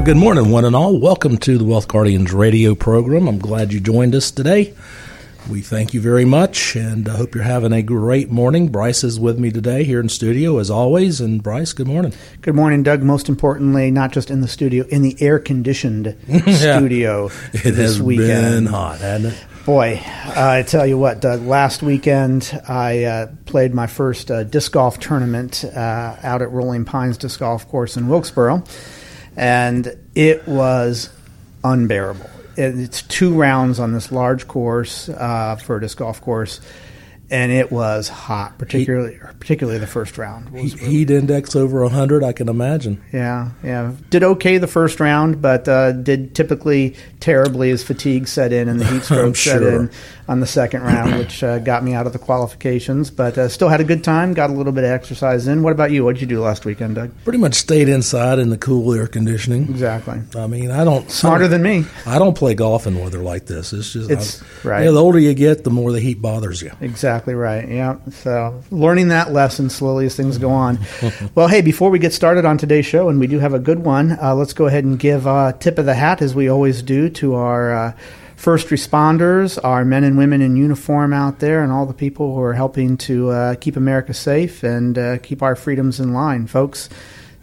Well, good morning, one and all. Welcome to the Wealth Guardians radio program. I'm glad you joined us today. We thank you very much, and I hope you're having a great morning. Bryce is with me today here in studio, as always. And Bryce, good morning. Good morning, Doug. Most importantly, not just in the studio, in the air conditioned studio It this has weekend. been hot, hasn't it? Boy, uh, I tell you what, Doug. Last weekend, I uh, played my first uh, disc golf tournament uh, out at Rolling Pines Disc Golf Course in Wilkesboro, and it was unbearable. It, it's two rounds on this large course uh, for disc golf course, and it was hot, particularly particularly the first round. Was Heat index over 100, I can imagine. yeah, yeah. Did okay the first round, but uh, did typically terribly as fatigue set in and the heat stroke set sure. in on the second round, which uh, got me out of the qualifications. But uh, still had a good time, got a little bit of exercise in. What about you? What did you do last weekend, Doug? Pretty much stayed inside in the cool air conditioning. Exactly. I mean, I don't Smarter I don't- than me. I don't play golf in weather like this. It's just It's- I- right. Yeah, the older you get, the more the heat bothers you. Exactly right. Yeah. So learning that lesson slowly as things go on. well, hey, before we get started on today's show, and we do have a good one, uh, let's go ahead and give a tip of the hat as we always do to our. Uh, First responders, our men and women in uniform out there, and all the people who are helping to uh, keep America safe and uh, keep our freedoms in line. Folks,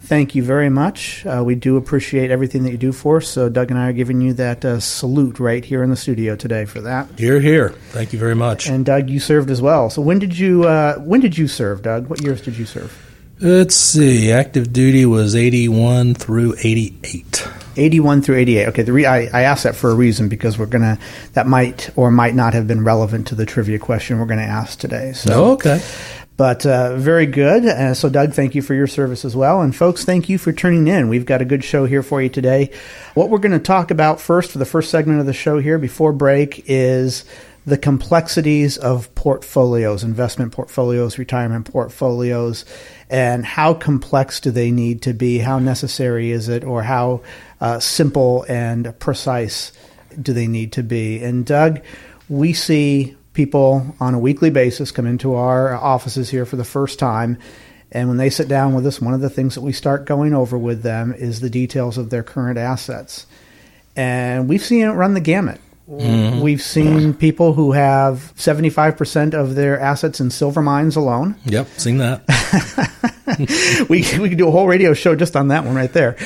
thank you very much. Uh, we do appreciate everything that you do for us. So, Doug and I are giving you that uh, salute right here in the studio today for that. Here, here. Thank you very much. And Doug, you served as well. So when did you uh, when did you serve, Doug? What years did you serve? Let's see. Active duty was 81 through 88. 81 through 88. Okay, the re- I, I asked that for a reason because we're gonna that might or might not have been relevant to the trivia question we're gonna ask today. So, Oh, okay. But uh, very good. Uh, so, Doug, thank you for your service as well, and folks, thank you for tuning in. We've got a good show here for you today. What we're going to talk about first for the first segment of the show here before break is the complexities of portfolios, investment portfolios, retirement portfolios, and how complex do they need to be? How necessary is it, or how uh, simple and precise do they need to be? And Doug, we see people on a weekly basis come into our offices here for the first time. And when they sit down with us, one of the things that we start going over with them is the details of their current assets. And we've seen it run the gamut. We've seen people who have 75% of their assets in silver mines alone. Yep, seen that. we we could do a whole radio show just on that one right there.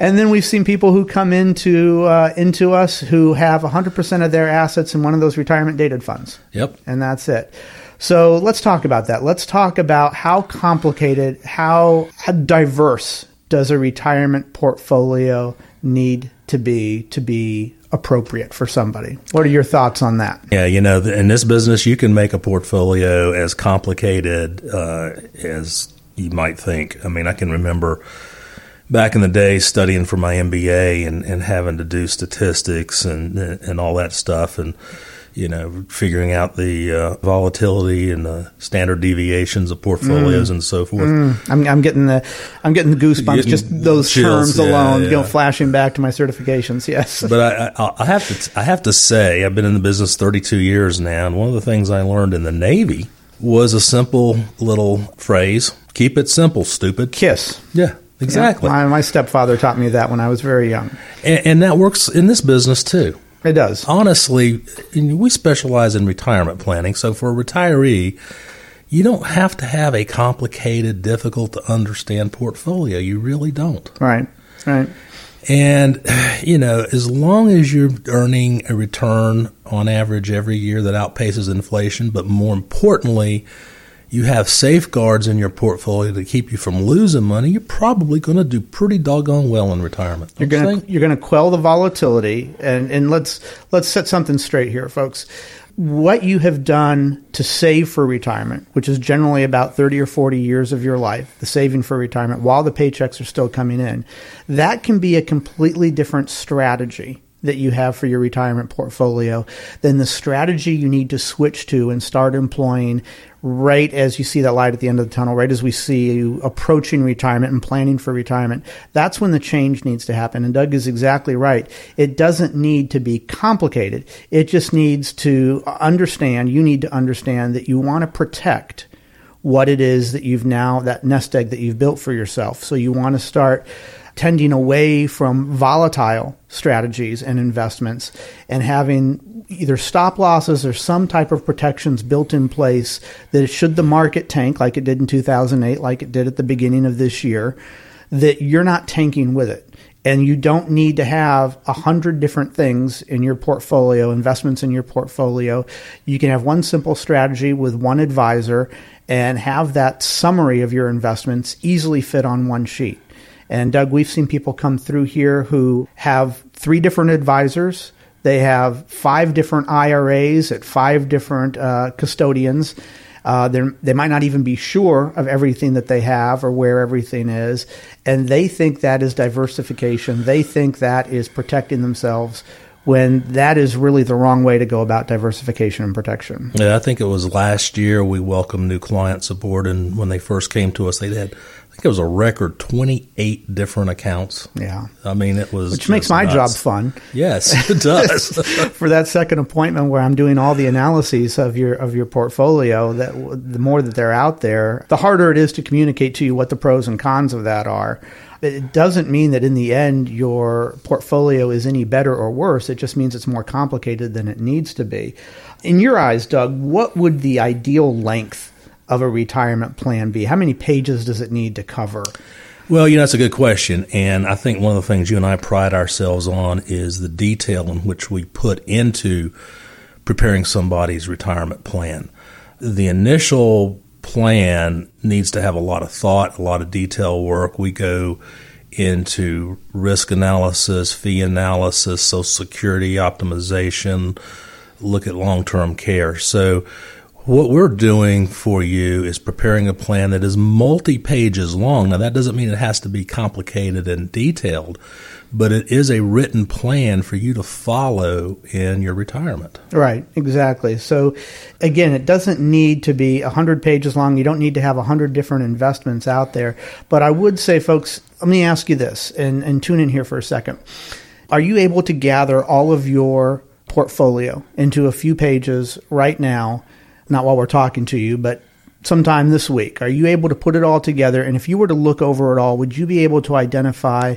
And then we've seen people who come into uh, into us who have 100% of their assets in one of those retirement dated funds. Yep. and that's it. So let's talk about that. Let's talk about how complicated, how, how diverse does a retirement portfolio need to be to be appropriate for somebody? What are your thoughts on that? Yeah, you know, in this business, you can make a portfolio as complicated uh, as you might think. I mean, I can remember back in the day studying for my MBA and, and having to do statistics and and all that stuff, and you know, figuring out the uh, volatility and the standard deviations of portfolios and so forth. I'm, I'm getting the I'm getting the goosebumps Getting just those chills, terms yeah, alone, you know, flashing back to my certifications. Yes, But I, I, I have to I have to say I've been in the business 32 years now, and one of the things I learned in the Navy was a simple little phrase: "Keep it simple, stupid." kiss. Yeah, exactly. My, my stepfather taught me that when I was very young. and, and that works in this business too. It does. Honestly, we specialize in retirement planning, so for a retiree. You don't have to have a complicated, difficult to understand portfolio. You really don't. Right. Right. And, you know, as long as you're earning a return on average every year that outpaces inflation, but more importantly, you have safeguards in your portfolio to keep you from losing money, you're probably going to do pretty doggone well in retirement. You're you gonna you're gonna quell the volatility, and and let's let's set something straight here, folks. What you have done to save for retirement, which is generally about 30 or 40 years of your life, the saving for retirement while the paychecks are still coming in, that can be a completely different strategy that you have for your retirement portfolio then the strategy you need to switch to and start employing right as you see that light at the end of the tunnel, right as we see you approaching retirement and planning for retirement. That's when the change needs to happen. And Doug is exactly right. It doesn't need to be complicated. It just needs to understand, you need to understand that you want to protect what it is that you've now, that nest egg that you've built for yourself. So you want to start tending away from volatile strategies and investments and having either stop losses or some type of protections built in place that should the market tank like it did in 2008, like it did at the beginning of this year, that you're not tanking with it. And you don't need to have a hundred different things in your portfolio, investments in your portfolio. You can have one simple strategy with one advisor and have that summary of your investments easily fit on one sheet. And Doug, we've seen people come through here who have three different advisors. They have five different IRAs at five different uh, custodians. Uh, they might not even be sure of everything that they have or where everything is. And they think that is diversification. They think that is protecting themselves when that is really the wrong way to go about diversification and protection. Yeah, I think it was last year we welcomed new clients aboard, and when they first came to us, they had think it was a record 28 different accounts. Yeah. I mean, it was. Which makes my nuts. job fun. Yes, it does. For that second appointment where I'm doing all the analyses of your of your portfolio, that the more that they're out there, the harder it is to communicate to you what the pros and cons of that are. It doesn't mean that in the end your portfolio is any better or worse. It just means it's more complicated than it needs to be. In your eyes, Doug, what would the ideal length of a retirement plan be? How many pages does it need to cover? Well, you know, that's a good question. And I think one of the things you and I pride ourselves on is the detail in which we put into preparing somebody's retirement plan. The initial plan needs to have a lot of thought, a lot of detail work. We go into risk analysis, fee analysis, social security optimization, look at long term care. So what we're doing for you is preparing a plan that is multi pages long. Now, that doesn't mean it has to be complicated and detailed, but it is a written plan for you to follow in your retirement. Right, exactly. So, again, it doesn't need to be 100 pages long. You don't need to have 100 different investments out there. But I would say, folks, let me ask you this and, and tune in here for a second. Are you able to gather all of your portfolio into a few pages right now? Not while we're talking to you, but sometime this week. Are you able to put it all together? And if you were to look over it all, would you be able to identify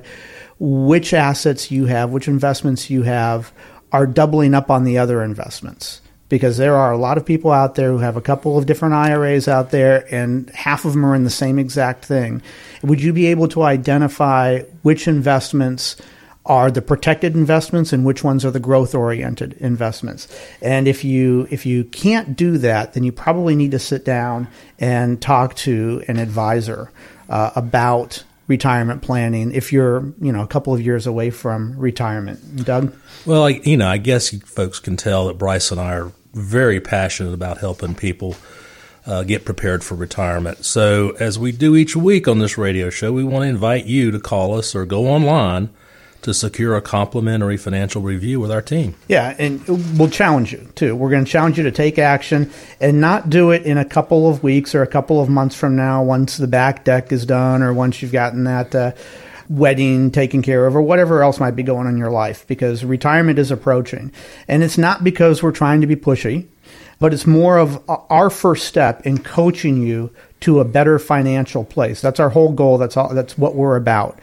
which assets you have, which investments you have are doubling up on the other investments? Because there are a lot of people out there who have a couple of different IRAs out there, and half of them are in the same exact thing. Would you be able to identify which investments are the protected investments and which ones are the growth oriented investments. And if you if you can't do that, then you probably need to sit down and talk to an advisor uh, about retirement planning if you're you know a couple of years away from retirement. Doug, well, I, you know, I guess folks can tell that Bryce and I are very passionate about helping people. Uh, get prepared for retirement. So, as we do each week on this radio show, we want to invite you to call us or go online to secure a complimentary financial review with our team. Yeah, and we'll challenge you too. We're going to challenge you to take action and not do it in a couple of weeks or a couple of months from now once the back deck is done or once you've gotten that uh, wedding taken care of or whatever else might be going on in your life because retirement is approaching. And it's not because we're trying to be pushy, but it's more of our first step in coaching you to a better financial place. That's our whole goal. That's all that's what we're about.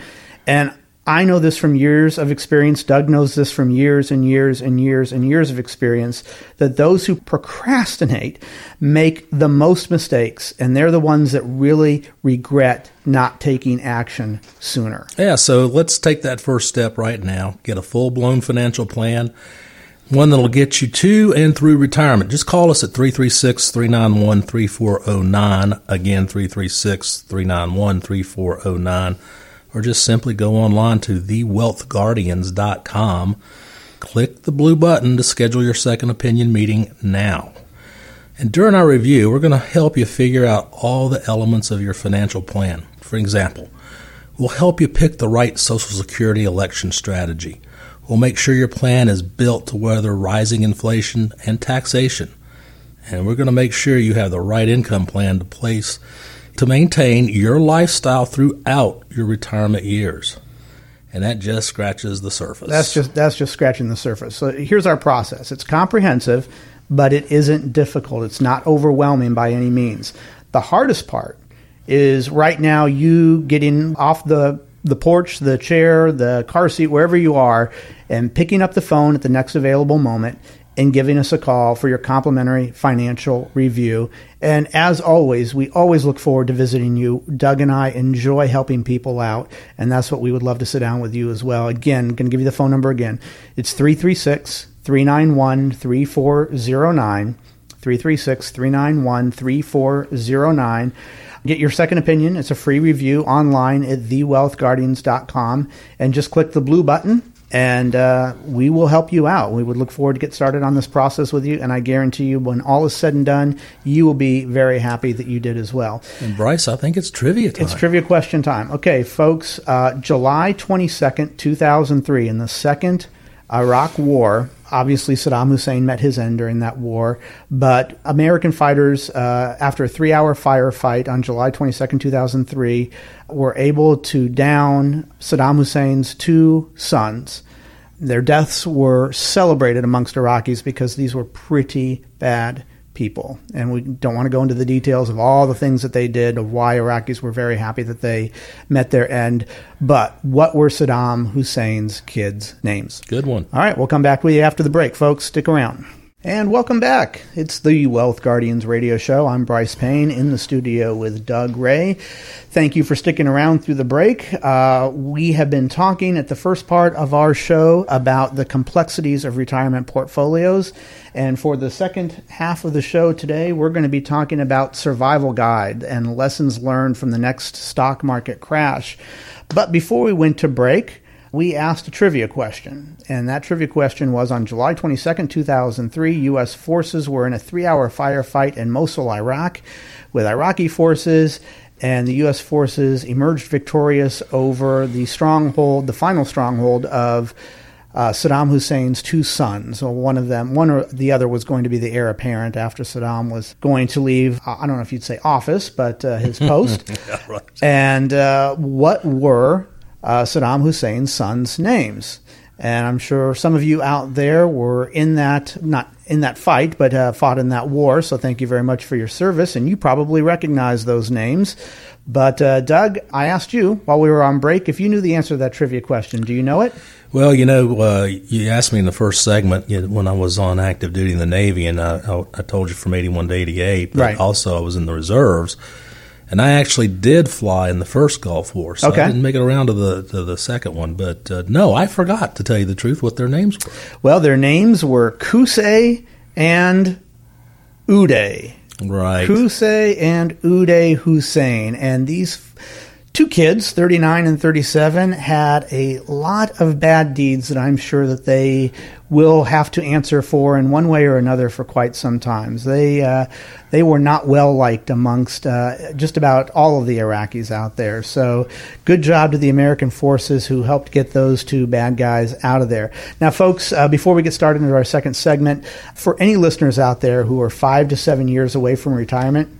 And I know this from years of experience. Doug knows this from years and years and years and years of experience that those who procrastinate make the most mistakes, and they're the ones that really regret not taking action sooner. Yeah, so let's take that first step right now. Get a full blown financial plan, one that'll get you to and through retirement. Just call us at 336 391 3409. Again, 336 391 3409 or just simply go online to thewealthguardians.com. Click the blue button to schedule your second opinion meeting now. And during our review, we're going to help you figure out all the elements of your financial plan. For example, we'll help you pick the right Social Security election strategy. We'll make sure your plan is built to weather rising inflation and taxation. And we're going to make sure you have the right income plan to place to maintain your lifestyle throughout your retirement years. And that just scratches the surface. That's just that's just scratching the surface. So here's our process. It's comprehensive, but it isn't difficult. It's not overwhelming by any means. The hardest part is right now you getting off the the porch, the chair, the car seat, wherever you are, and picking up the phone at the next available moment and giving us a call for your complimentary financial review. And as always, we always look forward to visiting you. Doug and I enjoy helping people out, and that's what we would love to sit down with you as well. Again, going to give you the phone number again. It's 336 391 3409. 336 391 3409. Get your second opinion. It's a free review online at thewealthguardians.com and just click the blue button and uh, we will help you out. We would look forward to get started on this process with you, and I guarantee you, when all is said and done, you will be very happy that you did as well. And Bryce, I think it's trivia time. It's trivia question time. Okay, folks, uh, July 22nd, 2003, in the second Iraq War, obviously Saddam Hussein met his end during that war, but American fighters, uh, after a three hour firefight on July 22nd, 2003, were able to down Saddam Hussein's two sons. Their deaths were celebrated amongst Iraqis because these were pretty bad people. And we don't want to go into the details of all the things that they did, of why Iraqis were very happy that they met their end. But what were Saddam Hussein's kids' names? Good one. All right, we'll come back with you after the break, folks. Stick around. And welcome back. It's the Wealth Guardians radio show. I'm Bryce Payne in the studio with Doug Ray. Thank you for sticking around through the break. Uh, we have been talking at the first part of our show about the complexities of retirement portfolios. And for the second half of the show today, we're going to be talking about survival guide and lessons learned from the next stock market crash. But before we went to break, we asked a trivia question. And that trivia question was on July 22nd, 2003, U.S. forces were in a three hour firefight in Mosul, Iraq, with Iraqi forces. And the U.S. forces emerged victorious over the stronghold, the final stronghold of uh, Saddam Hussein's two sons. So one of them, one or the other, was going to be the heir apparent after Saddam was going to leave. Uh, I don't know if you'd say office, but uh, his post. yeah, right. And uh, what were uh, Saddam Hussein's sons' names. And I'm sure some of you out there were in that, not in that fight, but uh, fought in that war. So thank you very much for your service. And you probably recognize those names. But uh, Doug, I asked you while we were on break if you knew the answer to that trivia question. Do you know it? Well, you know, uh, you asked me in the first segment you know, when I was on active duty in the Navy, and I, I, I told you from 81 to 88, but right. also I was in the reserves. And I actually did fly in the first Gulf War, so okay. I didn't make it around to the to the second one. But uh, no, I forgot to tell you the truth what their names were. Well, their names were Qusay and Uday. Right. Qusay and Uday Hussein. And these two kids, 39 and 37, had a lot of bad deeds that I'm sure that they will have to answer for in one way or another for quite some time. They uh, they were not well liked amongst uh, just about all of the Iraqis out there. So good job to the American forces who helped get those two bad guys out of there. Now, folks, uh, before we get started into our second segment, for any listeners out there who are five to seven years away from retirement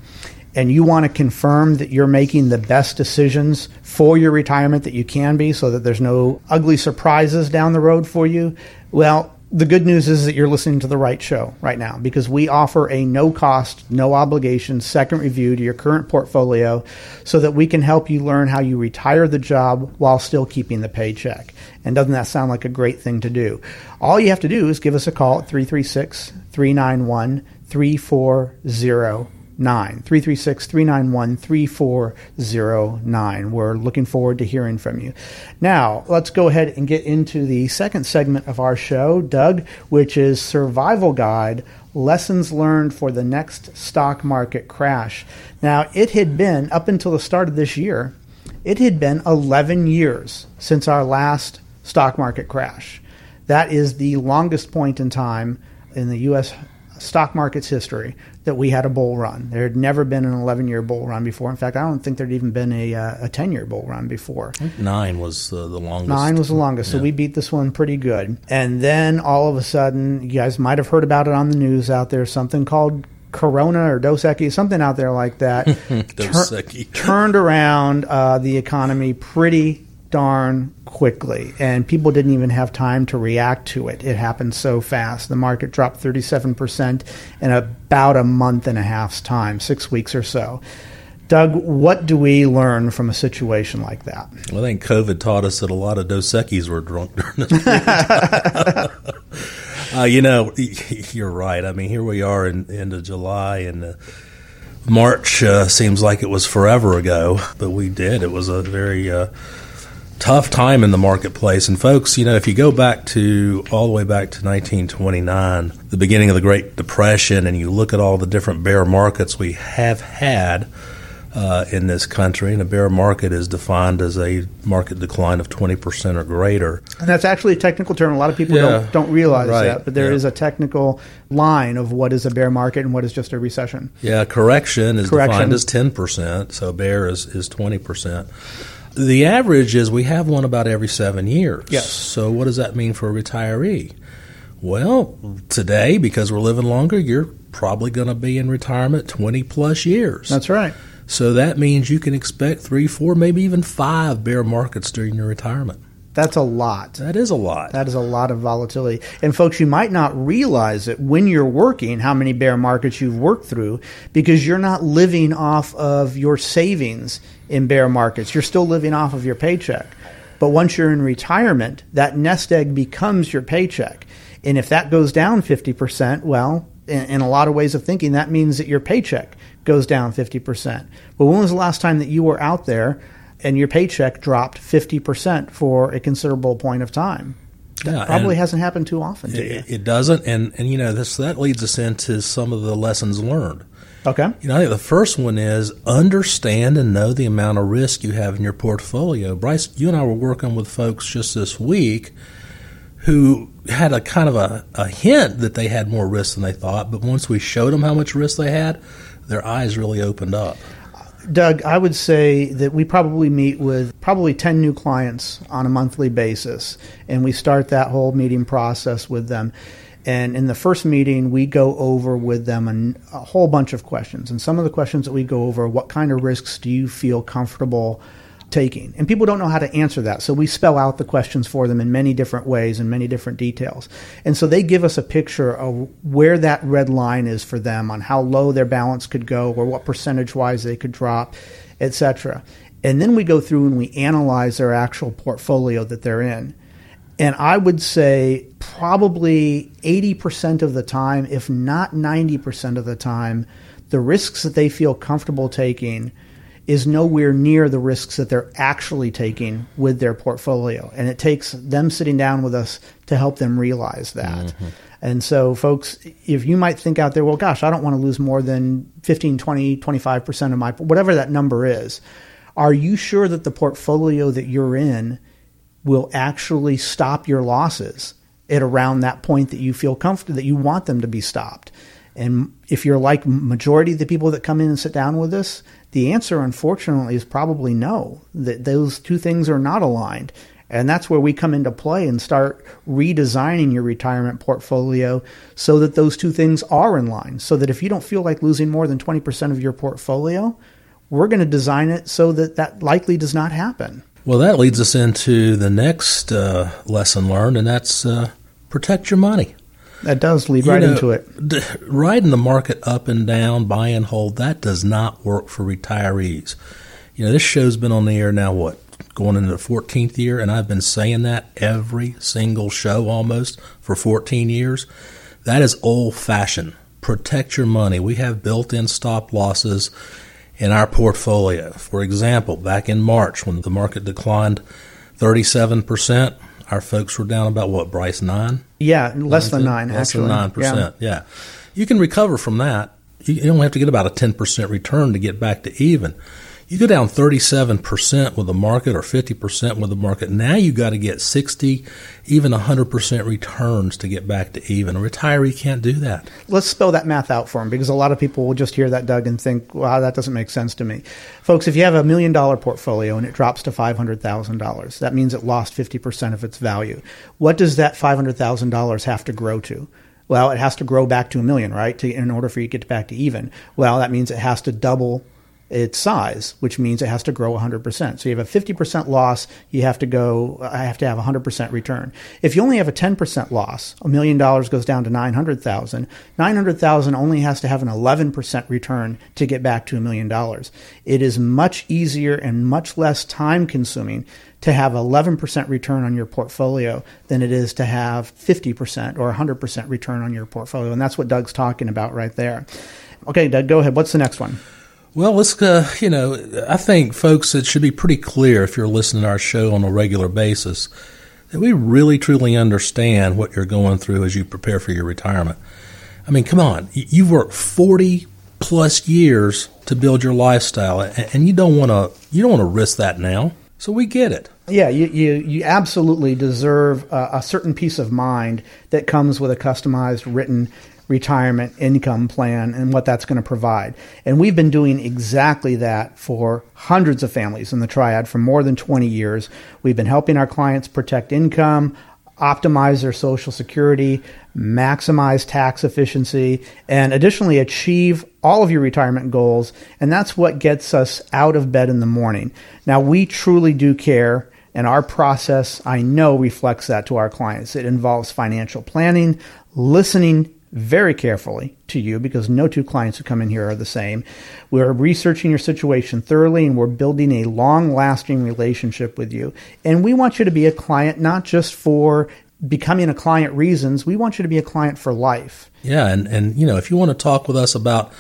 and you want to confirm that you're making the best decisions for your retirement that you can be so that there's no ugly surprises down the road for you, well, the good news is that you're listening to the right show right now because we offer a no cost, no obligation second review to your current portfolio so that we can help you learn how you retire the job while still keeping the paycheck. And doesn't that sound like a great thing to do? All you have to do is give us a call at 336 391 3400 9 336 391 3409. We're looking forward to hearing from you. Now, let's go ahead and get into the second segment of our show, Doug, which is Survival Guide Lessons Learned for the Next Stock Market Crash. Now, it had been, up until the start of this year, it had been 11 years since our last stock market crash. That is the longest point in time in the U.S. stock market's history that we had a bull run. There had never been an 11 year bull run before. In fact, I don't think there'd even been a, uh, 10 year bull run before. Nine was uh, the longest. Nine was the longest. Yeah. So we beat this one pretty good. And then all of a sudden, you guys might have heard about it on the news out there, something called Corona or Dos Equis, something out there like that, tur- turned around uh, the economy pretty darn quickly, and people didn't even have time to react to it. It happened so fast. The market dropped 37% in about a month and a half's time, six weeks or so. Doug, what do we learn from a situation like that? Well, I think COVID taught us that a lot of Dos Equis were drunk during this uh, you know, you're right. I mean, here we are in end of July, and uh, March uh, seems like it was forever ago, but we did. It was a very uh, tough time in the marketplace. And folks, you know, if you go back to all the way back to 1929, the beginning of the Great Depression, and you look at all the different bear markets we have had uh, in this country, and a bear market is defined as a market decline of 20% or greater. And that's actually a technical term. A lot of people yeah, don't, don't realize right, that, but there yeah. is a technical line of what is a bear market and what is just a recession. Yeah, correction is correction. defined as 10%, so bear is, is 20%. The average is we have one about every seven years. Yes. So, what does that mean for a retiree? Well, today, because we're living longer, you're probably going to be in retirement 20 plus years. That's right. So that means you can expect three, four, maybe even five bear markets during your retirement. That's a lot. That is a lot. That is a lot of volatility. And folks, you might not realize it when you're working how many bear markets you've worked through because you're not living off of your savings in bear markets. You're still living off of your paycheck. But once you're in retirement, that nest egg becomes your paycheck. And if that goes down 50%, well, in, in a lot of ways of thinking, that means that your paycheck goes down 50%. But when was the last time that you were out there and your paycheck dropped 50% for a considerable point of time? That yeah, probably hasn't happened too often to it, you. It doesn't, and and you know this that leads us into some of the lessons learned. Okay. You know, I think the first one is understand and know the amount of risk you have in your portfolio. Bryce, you and I were working with folks just this week who had a kind of a, a hint that they had more risk than they thought, but once we showed them how much risk they had, their eyes really opened up. Doug, I would say that we probably meet with probably 10 new clients on a monthly basis, and we start that whole meeting process with them. And in the first meeting, we go over with them a, a whole bunch of questions. And some of the questions that we go over what kind of risks do you feel comfortable taking? And people don't know how to answer that. So we spell out the questions for them in many different ways and many different details. And so they give us a picture of where that red line is for them on how low their balance could go or what percentage wise they could drop, etc. And then we go through and we analyze their actual portfolio that they're in. And I would say probably 80% of the time, if not 90% of the time, the risks that they feel comfortable taking is nowhere near the risks that they're actually taking with their portfolio. And it takes them sitting down with us to help them realize that. Mm-hmm. And so, folks, if you might think out there, well, gosh, I don't want to lose more than 15, 20, 25% of my, whatever that number is, are you sure that the portfolio that you're in will actually stop your losses at around that point that you feel comfortable, that you want them to be stopped? And if you're like majority of the people that come in and sit down with us, the answer, unfortunately, is probably no, that those two things are not aligned. And that's where we come into play and start redesigning your retirement portfolio so that those two things are in line. So that if you don't feel like losing more than 20% of your portfolio, we're going to design it so that that likely does not happen. Well, that leads us into the next uh, lesson learned, and that's uh, protect your money. That does lead you right know, into it. riding the market up and down, buy and hold, that does not work for retirees. You know, this show's been on the air now, what, going into the 14th year, and I've been saying that every single show almost for 14 years. That is old fashioned. Protect your money. We have built in stop losses in our portfolio. For example, back in March when the market declined 37%, our folks were down about what, Bryce, nine? Yeah, less than nine, less actually. than 9%. Yeah. yeah. You can recover from that. You only have to get about a 10% return to get back to even. You go down 37% with the market or 50% with the market. Now you got to get 60, even 100% returns to get back to even. A retiree can't do that. Let's spell that math out for them because a lot of people will just hear that, Doug, and think, wow, that doesn't make sense to me. Folks, if you have a million dollar portfolio and it drops to $500,000, that means it lost 50% of its value. What does that $500,000 have to grow to? Well, it has to grow back to a million, right? To, in order for you to get back to even. Well, that means it has to double its size, which means it has to grow 100%. So you have a 50% loss, you have to go, I have to have 100% return. If you only have a 10% loss, a million dollars goes down to 900,000. 900,000 only has to have an 11% return to get back to a million dollars. It is much easier and much less time consuming to have 11% return on your portfolio than it is to have 50% or 100% return on your portfolio. And that's what Doug's talking about right there. Okay, Doug, go ahead. What's the next one? Well, let's, uh, you know, I think, folks, it should be pretty clear if you're listening to our show on a regular basis that we really, truly understand what you're going through as you prepare for your retirement. I mean, come on, you've worked 40 plus years to build your lifestyle, and you don't want to, you don't want to risk that now. So we get it. Yeah, you, you, you absolutely deserve a, a certain peace of mind that comes with a customized, written retirement income plan and what that's going to provide. And we've been doing exactly that for hundreds of families in the triad for more than 20 years. We've been helping our clients protect income, optimize their social security, maximize tax efficiency, and additionally achieve all of your retirement goals. And that's what gets us out of bed in the morning. Now, we truly do care. And our process, I know, reflects that to our clients. It involves financial planning, listening very carefully to you because no two clients who come in here are the same. We're researching your situation thoroughly and we're building a long lasting relationship with you. And we want you to be a client not just for becoming a client reasons, we want you to be a client for life. Yeah, and, and you know, if you want to talk with us about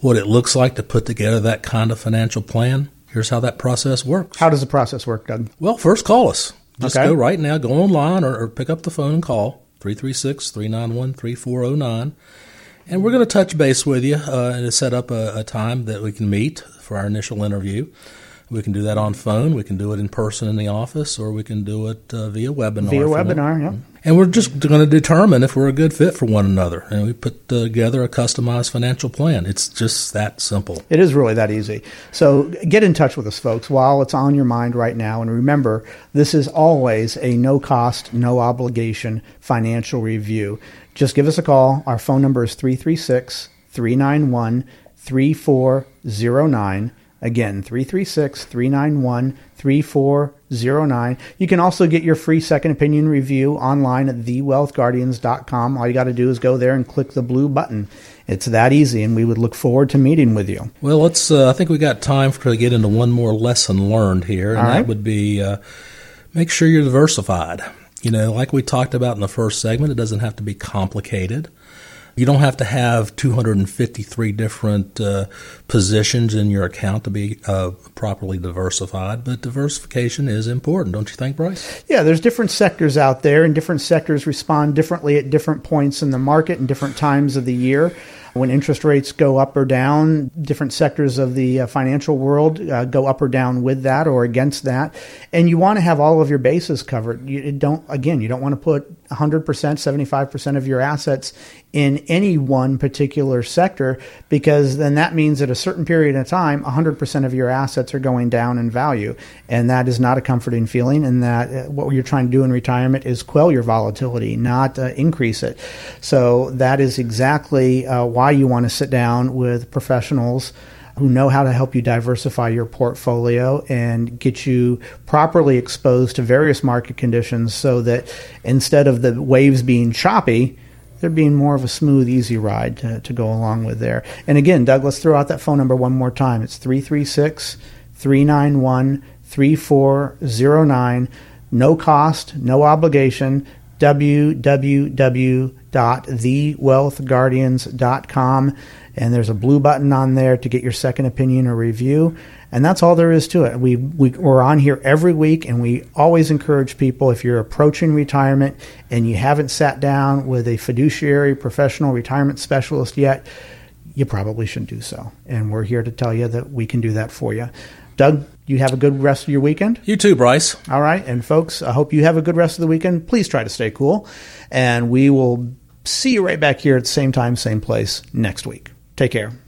what it looks like to put together that kind of financial plan, here's how that process works. How does the process work, Doug? Well, first call us. Just okay. go right now, go online or, or pick up the phone and call 336 391 3409. And we're going to touch base with you uh, and set up a, a, time that we can meet for our initial interview. We can do that on phone, we can do it in person in the office, or we can do it uh, via webinar. Via webinar, yeah. And we're just going to determine if we're a good fit for one another. And we put together a customized financial plan. It's just that simple. It is really that easy. So get in touch with us, folks, while it's on your mind right now. And remember, this is always a no cost, no obligation financial review. Just give us a call. Our phone number is 336 391 3409. Again, 336 391 3409. You can also get your free second opinion review online at thewealthguardians.com. All you got to do is go there and click the blue button. It's that easy, and we would look forward to meeting with you. Well, let's. Uh, I think we got time to get into one more lesson learned here, and that would be uh, make sure you're diversified. You know, like we talked about in the first segment, it doesn't have to be complicated. You don't have to have 253 different uh, positions in your account to be uh, properly diversified, but diversification is important, don't you think, Bryce? Yeah, there's different sectors out there, and different sectors respond differently at different points in the market and different times of the year. When interest rates go up or down, different sectors of the uh, financial world uh, go up or down with that or against that. And you want to have all of your bases covered. You don't, again, you don't want to put 100%, 75% of your assets in any one particular sector because then that means at a certain period of time 100% of your assets are going down in value. And that is not a comforting feeling and that uh, what you're trying to do in retirement is quell your volatility not uh, increase it. So that is exactly uh, why you want to sit down with professionals who know how to help you diversify your portfolio and get you properly exposed to various market conditions so that instead of the waves being choppy, they're being more of a smooth, easy ride to, to go along with there. And again, Doug, let's throw out that phone number one more time. It's 336 391 3409. No cost, no obligation. www.thewealthguardians.com and there's a blue button on there to get your second opinion or review. And that's all there is to it. We, we, we're on here every week, and we always encourage people if you're approaching retirement and you haven't sat down with a fiduciary professional retirement specialist yet, you probably should do so. And we're here to tell you that we can do that for you. Doug, you have a good rest of your weekend. You too, Bryce. All right. And folks, I hope you have a good rest of the weekend. Please try to stay cool. And we will see you right back here at the same time, same place next week. Take care.